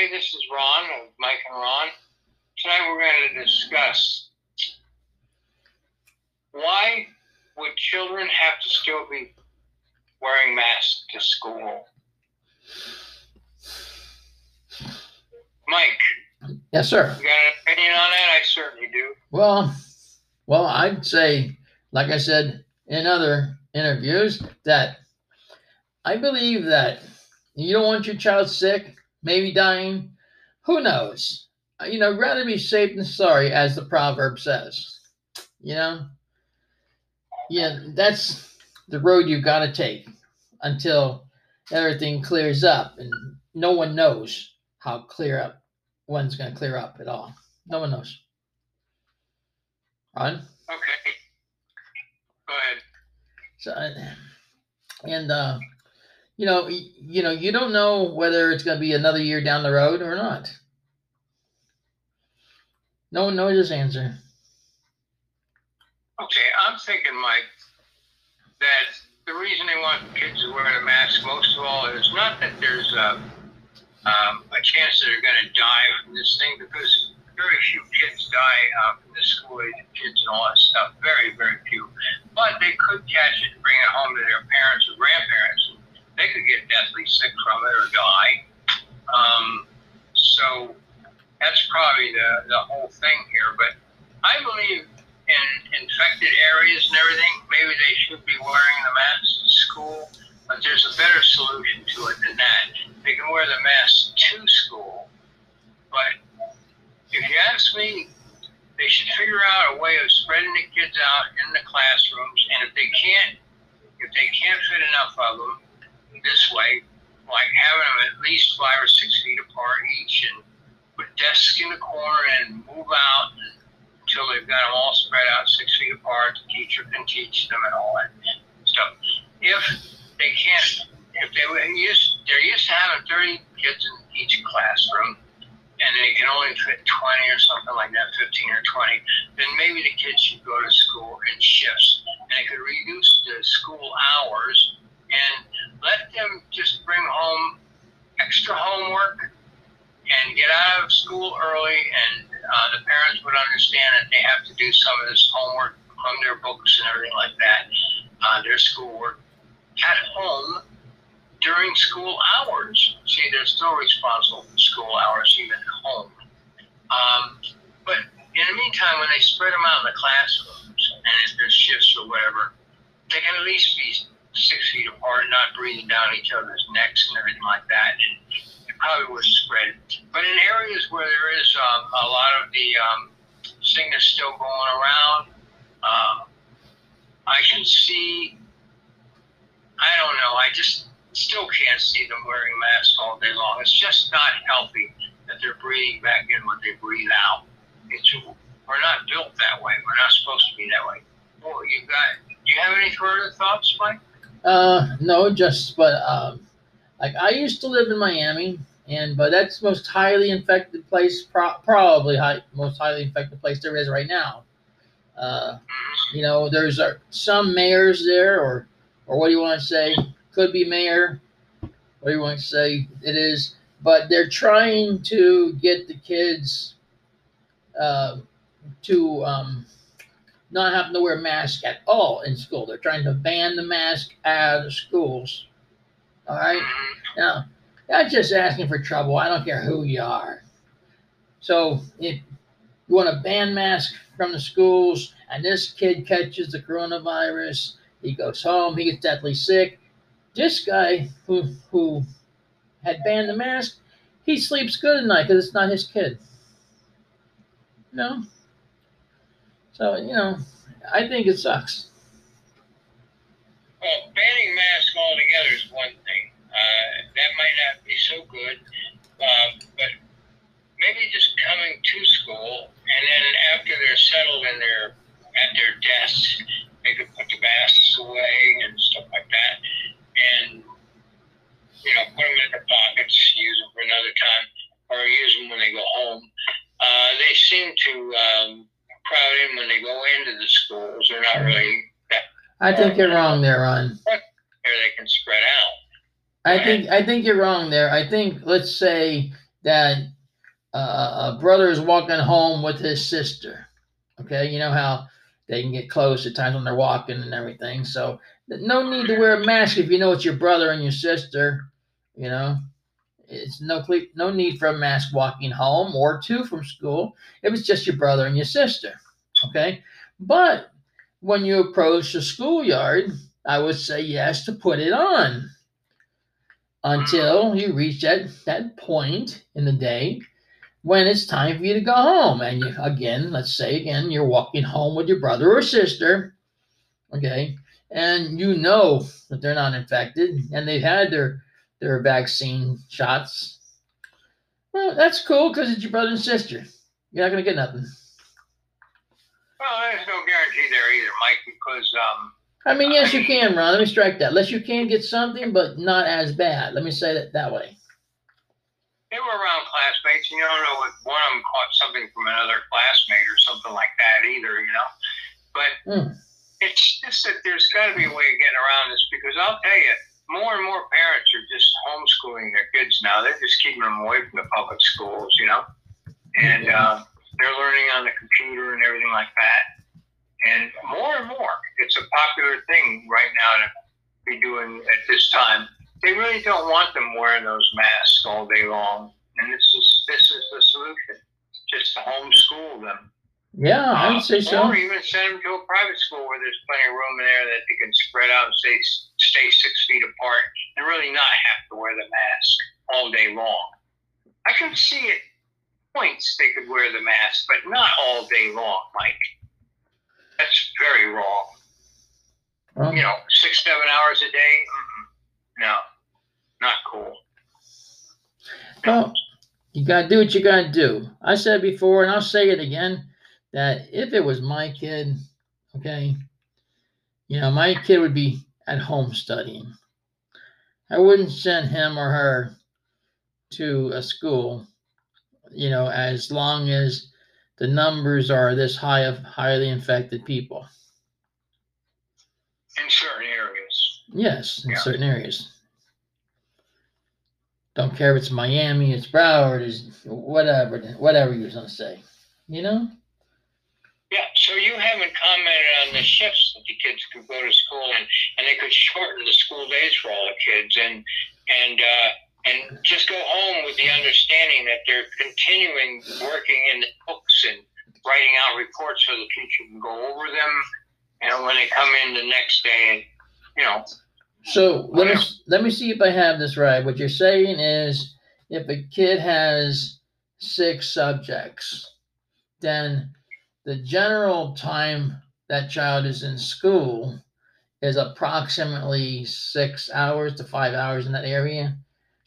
everybody. This is Ron of Mike and Ron. Tonight we're going to discuss why would children have to still be wearing masks to school? Mike, Yes, sir. you got an opinion on that? I certainly do. Well, well, I'd say, like I said in other interviews, that I believe that you don't want your child sick, maybe dying. Who knows? Uh, You know, rather be safe than sorry, as the proverb says. You know? Yeah, that's the road you've got to take until everything clears up, and no one knows how clear up when's going to clear up at all. No one knows. Ron? Okay. Go ahead. So, and uh, you know, you know, you don't know whether it's going to be another year down the road or not. No one knows this answer. Okay, I'm thinking, Mike, that the reason they want kids to wear a mask most of all is not that there's a, um, a chance that they're going to die from this thing, because very few kids die uh, from the school age kids and all that stuff. Very, very few. But they could catch it and bring it home to their parents or grandparents. They could get deathly sick from it or die. Um, so that's probably the, the whole thing here. But I believe in infected areas and everything, maybe they should be wearing the mask to school. But there's a better solution to it than that. They can wear the mask to school. But if you ask me, they should figure out a way of spreading the kids out in the classrooms. And if they can't, if they can't fit enough of them this way, like having them at least five or six feet apart each and put desks in the corner and move out until they've got them all spread out six feet apart. The teacher can teach them and all that stuff. If they can't, if they were used, they're used to having 30 kids in each classroom, and they can only fit 20 or something like that, 15 or 20, then maybe the kids should go to school in shifts, and they could reduce the school hours and let them just bring home extra homework and get out of school early, and uh, the parents would understand that they have to do some of this homework from their books and everything like that, uh, their schoolwork at home during school hours. See, they're still responsible for school hours, even at home. Um, but in the meantime, when they spread them out in the classrooms, and if there's shifts or whatever, they can at least be six feet apart, not breathing down each other's necks and everything like that. And it probably would spread. But in areas where there is um, a lot of the um, sickness still going around, um, I can see. I don't know. I just still can't see them wearing masks all day long. It's just not healthy that they're breathing back in what they breathe out. It's we're not built that way. We're not supposed to be that way. Well, you got. Do you have any further thoughts, Mike? Uh, no, just but um, like I used to live in Miami, and but that's most highly infected place, pro- probably high, most highly infected place there is right now. Uh, you know, there's uh, some mayors there, or or what do you want to say? Could be mayor. What do you want to say? It is, but they're trying to get the kids uh, to um, not having to wear masks at all in school. They're trying to ban the mask out of schools. All right. Now, that's just asking for trouble. I don't care who you are. So if you want to ban masks from the schools, and this kid catches the coronavirus, he goes home, he gets deathly sick. This guy who who had banned the mask, he sleeps good at night because it's not his kid. Know. So you know, I think it sucks. Well, masks altogether is one thing. Uh, that might not be so good, uh, but maybe just coming to school and then after they're settled in their at their desks, they could put the masks away and stuff like that, and you know put them in their pockets, use them for another time, or use them when they go home. Uh, they seem to um, crowd in when they go into the schools. They're not really that I think you're wrong there, Ron. there. They can spread out. I think I think you're wrong there. I think let's say that uh, a brother is walking home with his sister. Okay, you know how they can get close at times when they're walking and everything. So no need to wear a mask if you know it's your brother and your sister. You know, it's no no need for a mask walking home or two from school if it's just your brother and your sister. Okay, but when you approach the schoolyard, I would say yes to put it on until you reach that that point in the day when it's time for you to go home. And you, again, let's say again, you're walking home with your brother or sister, okay, and you know that they're not infected and they've had their their vaccine shots. Well, that's cool because it's your brother and sister. You're not gonna get nothing. Well, there's no guarantee there either, because um. I mean, yes, you can, Ron. Let me strike that. Unless you can get something, but not as bad. Let me say it that way they were around classmates, and you don't know if one of them caught something from another classmate or something like that either, you know. But mm. it's just that there's got to be a way of getting around this because I'll tell you, more and more parents are just homeschooling their kids now. They're just keeping them away from the public schools, you know, and uh, they're learning on the computer and everything like that. And more and more, it's a popular thing right now to be doing at this time they really don't want them wearing those masks all day long. And this is this is the solution. Just to homeschool them. Yeah, I would say so. Or even send them to a private school where there's plenty of room in there that they can spread out and stay stay six feet apart and really not have to wear the mask all day long. I can see it points they could wear the mask, but not all day long, Mike. That's very wrong. You know, six, seven hours a day. No, not cool. Well, you gotta do what you gotta do. I said before, and I'll say it again, that if it was my kid, okay, you know, my kid would be at home studying. I wouldn't send him or her to a school, you know, as long as the numbers are this high of highly infected people. In certain areas. Yes, in yeah. certain areas. Don't care if it's Miami, it's Broward, it's whatever, whatever you're gonna say. You know? Yeah, so you haven't commented on the shifts that the kids could go to school and, and they could shorten the school days for all the kids and and uh, and just go home with the understanding that they're continuing working in the books and writing out reports so the teacher can go over them and when they come in the next day you know. So let me let me see if I have this right. What you're saying is, if a kid has six subjects, then the general time that child is in school is approximately six hours to five hours in that area.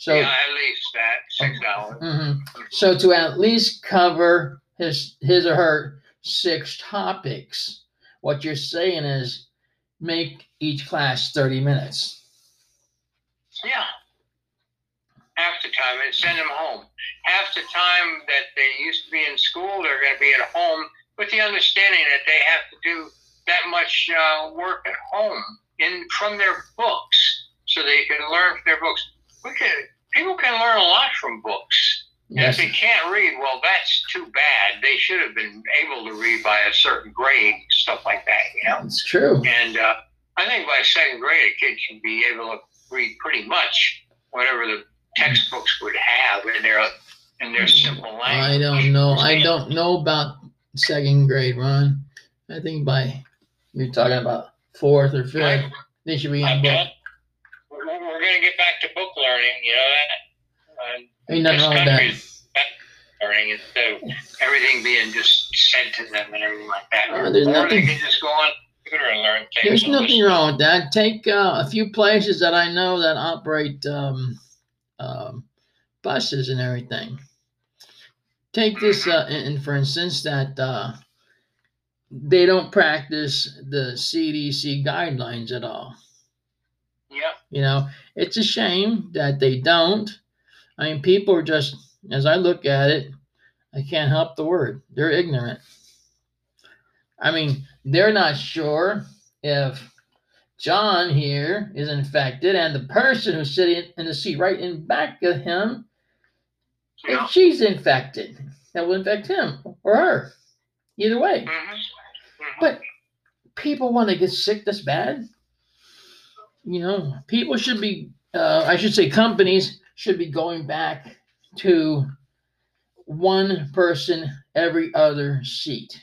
So yeah, at least that six hours. Mm-hmm. So to at least cover his his or her six topics, what you're saying is make each class 30 minutes. Yeah. Half the time and send them home. Half the time that they used to be in school, they're going to be at home with the understanding that they have to do that much uh, work at home in from their books so they can learn from their books. We can, people can learn a lot from books. Yes. And if they can't read, well, that's too bad. They should have been able to read by a certain grade, stuff like that, you know? It's true. And uh, I think by second grade, a kid should be able to read pretty much whatever the textbooks would have in their in their simple language. I don't know. I don't know about second grade, Ron. I think by you're talking about fourth or fifth, they should be in book. We're, going to get back to book learning. You know that. Uh, Ain't nothing wrong with that. Learning instead of everything being just sent to them and everything like that. Uh, there's or nothing. They can just go on computer and learn things. There's nothing wrong with that. Take uh, a few places that I know that operate um, um, buses and everything. Take this, uh, in, for instance, that uh, they don't practice the CDC guidelines at all. Yeah. You know, it's a shame that they don't. I mean, people are just, as I look at it, I can't help the word. They're ignorant. I mean, they're not sure if John here is infected and the person who's sitting in the seat right in back of him? If she's infected, that will infect him or her. Either way. Mhm. But people want to get sick this bad. You know, people should be, uh, I should say, companies should be going back to one person every other seat.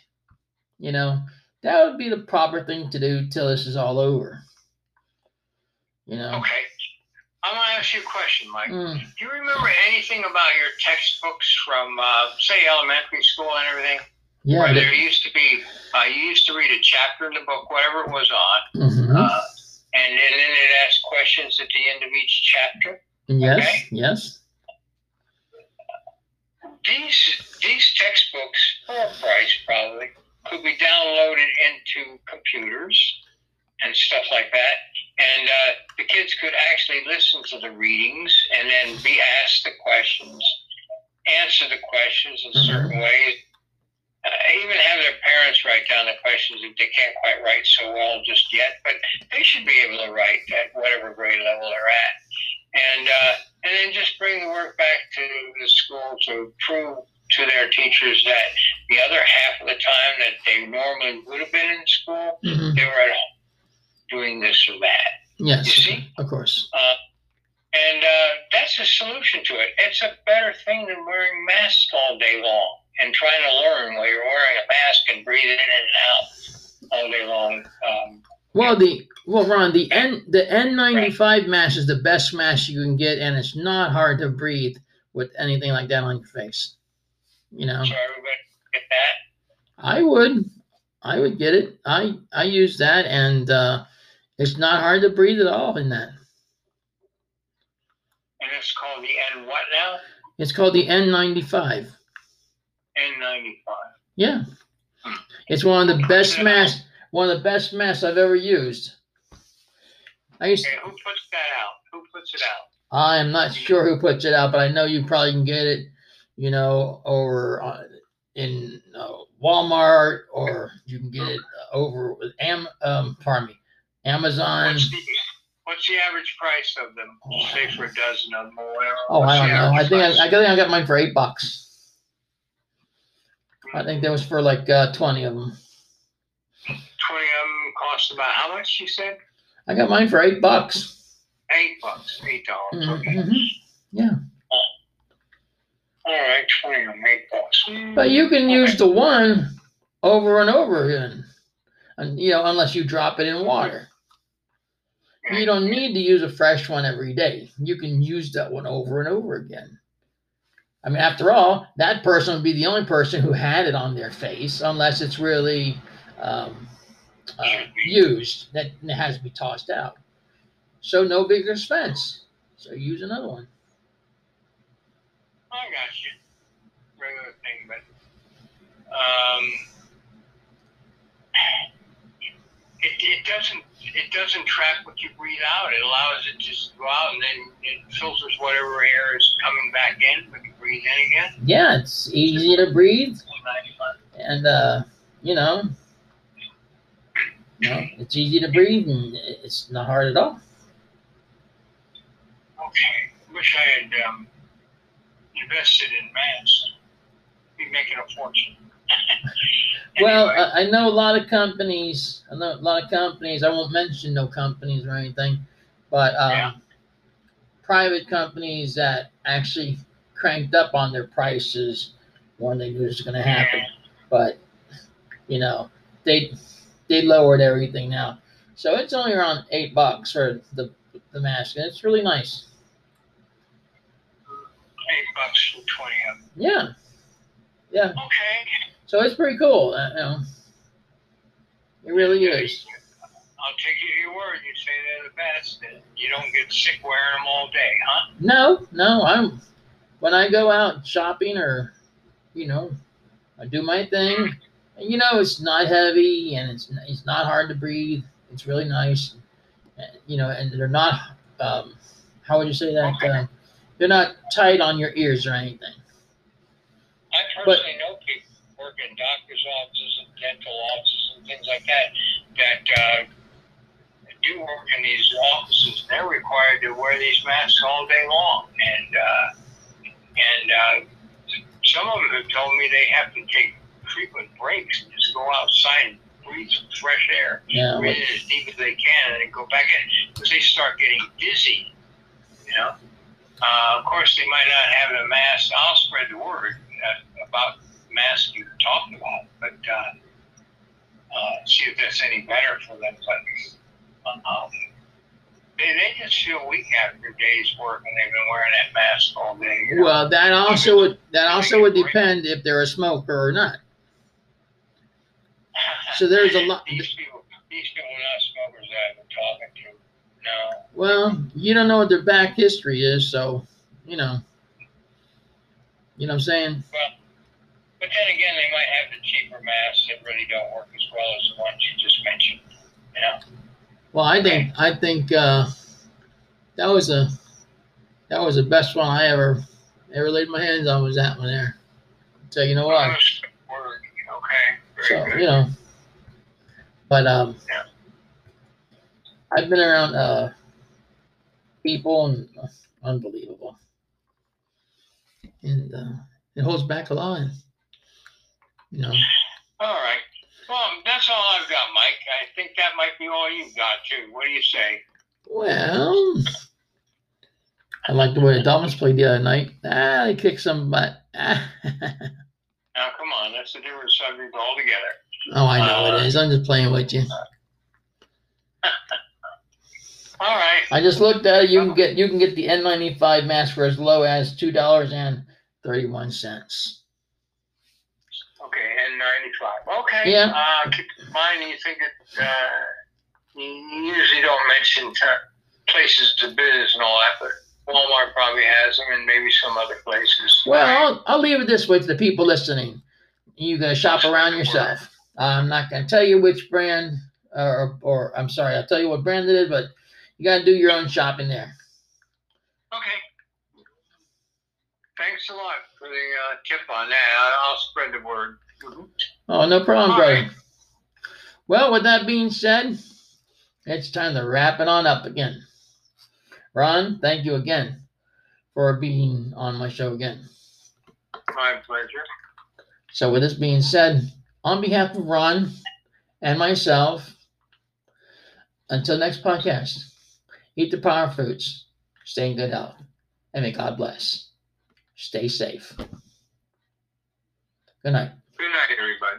You know, that would be the proper thing to do till this is all over. You know, Okay. I'm gonna ask you a question, Mike. Mm, Do you remember anything about your textbooks from, uh, say, elementary school and everything? yeah. Where there used to be, uh, you used to read a chapter in the book, whatever it was on, mhm. uh, and then, then it asks questions at the end of each chapter. yes, okay. yes. These these textbooks, for a price probably, could be downloaded into computers and stuff like that, and uh, the kids could actually listen to the readings and then be asked the questions, answer the questions in certain ways. Uh, even have their parents write down the questions if they can't quite write so well just yet, but they should be able to write at whatever grade level they're at, and uh, and then just bring the work back to the school to prove to their teachers that the other half of the time that they normally would have been in school, mhm. they were at home doing this or that. Yes, You see? of course. Uh, and uh, that's a solution to it. It's a better thing than wearing masks all day long and trying to learn while you're wearing a mask and breathing in and out all day long. Um, Well, the well, Ron, the N the N95 mask is the best mask you can get, and it's not hard to breathe with anything like that on your face. You know, so everybody get that. I would, I would get it. I I use that, and uh, it's not hard to breathe at all in that. And it's called the N what now? It's called the N95. N95. Yeah, it's one of the best masks. One of the best masks I've ever used. I used. Okay, who puts that out? Who puts it out? I am not sure who puts it out, but I know you probably can get it, you know, over on, in uh, Walmart or you can get it over with Am um pardon me, Amazon. What's the, what's the average price of them? Oh, Say for a dozen of them or whatever. Oh, What's I don't know. I think I. I think I got mine for eight bucks. I think that was for like uh, twenty of them. 20 of them cost about how much you said? I got mine for eight bucks. Eight bucks, eight dollars. Okay. Mhm. All right, 20 of them, eight bucks. But you can use the one over and over again, and you know, unless you drop it in water. You don't need to use a fresh one every day. You can use that one over and over again. I mean, after all, that person would be the only person who had it on their face, unless it's really um, uh, used. That it has to be tossed out. So no big expense. So use another one. I got you. Regular thing, but um, it, it doesn't it doesn't trap what you breathe out. It allows it just to go out, and then it filters whatever air is coming back in breathe in again. Yeah, it's easy to breathe, and uh, you know, you know, it's easy to breathe, and it's not hard at all. Okay. Wish I had um, invested in masks. Be making a fortune. Well, Anyway. I, I know a lot of companies. I know a lot of companies. I won't mention no companies or anything, but um, Yeah. private companies that actually cranked up on their prices when they knew this was going to happen. But you know, they they lowered everything now, so it's only around eight bucks for the the mask, and it's really nice. eight bucks for twenty of them. Yeah, yeah. Okay. So it's pretty cool. Uh, you know, it really is. I'll take you at your word. You say they're the best, and you don't get sick wearing them all day, huh? No, no. I'm when I go out shopping or you know, I do my thing. And you know, it's not heavy and it's it's not hard to breathe. It's really nice. And, you know, and they're not. Um, how would you say that? Okay. Uh, they're not tight on your ears or anything. I personally know people work in doctors' offices and dental offices and things like that that uh, do work in these offices. They're required to wear these masks all day long, and uh, and uh, some of them have told me they have to take frequent breaks just go outside and breathe some fresh air, Yeah, breathe in as deep as they can, and then go back in because they start getting dizzy. You know. Uh, of course, they might not have a mask. I'll spread the word uh, about the mask you talked about, but uh, uh, see if that's any better for them. But um, they, they just feel weak after days work and they've been wearing that mask all day. you know? Well, that also would that also would depend if they're a smoker or not. So there's a lot. These people, these people not smokers that I've been talking to. No. Well, you don't know what their back history is, so you know. You know what I'm saying? Well, But then again, they might have the cheaper masks that really don't work as well as the ones you just mentioned. You know. Well, I think I think uh, that was a that was the best one I ever ever laid my hands on was that one there. So you know what? Okay. So good. you know, but um, Yeah. I've been around uh people and uh, unbelievable, and uh, it holds back a lot. You know, All right. Well, that's all I've got, Mike. I think that might be all you've got too. What do you say? well, I like the way the Dolphins played the other night. Ah, they kicked some butt. Ah. Now, come on, that's a different subject altogether. oh, I know Uh, it is. I'm just playing with you. All right. I just looked at it. You can get you can get the N95 mask for as low as two dollars and thirty one cents. Okay, N95. Okay. Yeah. Uh, keep in mind, you think that uh, you you usually don't mention places of business and all that, but Walmart probably has them, and maybe some other places. Well, I'll, I'll leave it this way to the people listening. You gotta shop around yourself. I'm not gonna tell you which brand, or, or I'm sorry, I'll tell you what brand it is, but you gotta do your own shopping there. Okay. Thanks a lot for the uh, tip on that. I'll spread the word. Oh, no problem, All brother. right. Well, with that being said, it's time to wrap it on up again. Ron, thank you again for being on my show again. My pleasure. So, with this being said, on behalf of Ron and myself, until next podcast, eat the power foods, stay in good health, and may God bless. Stay safe. Good night. Good night, everybody.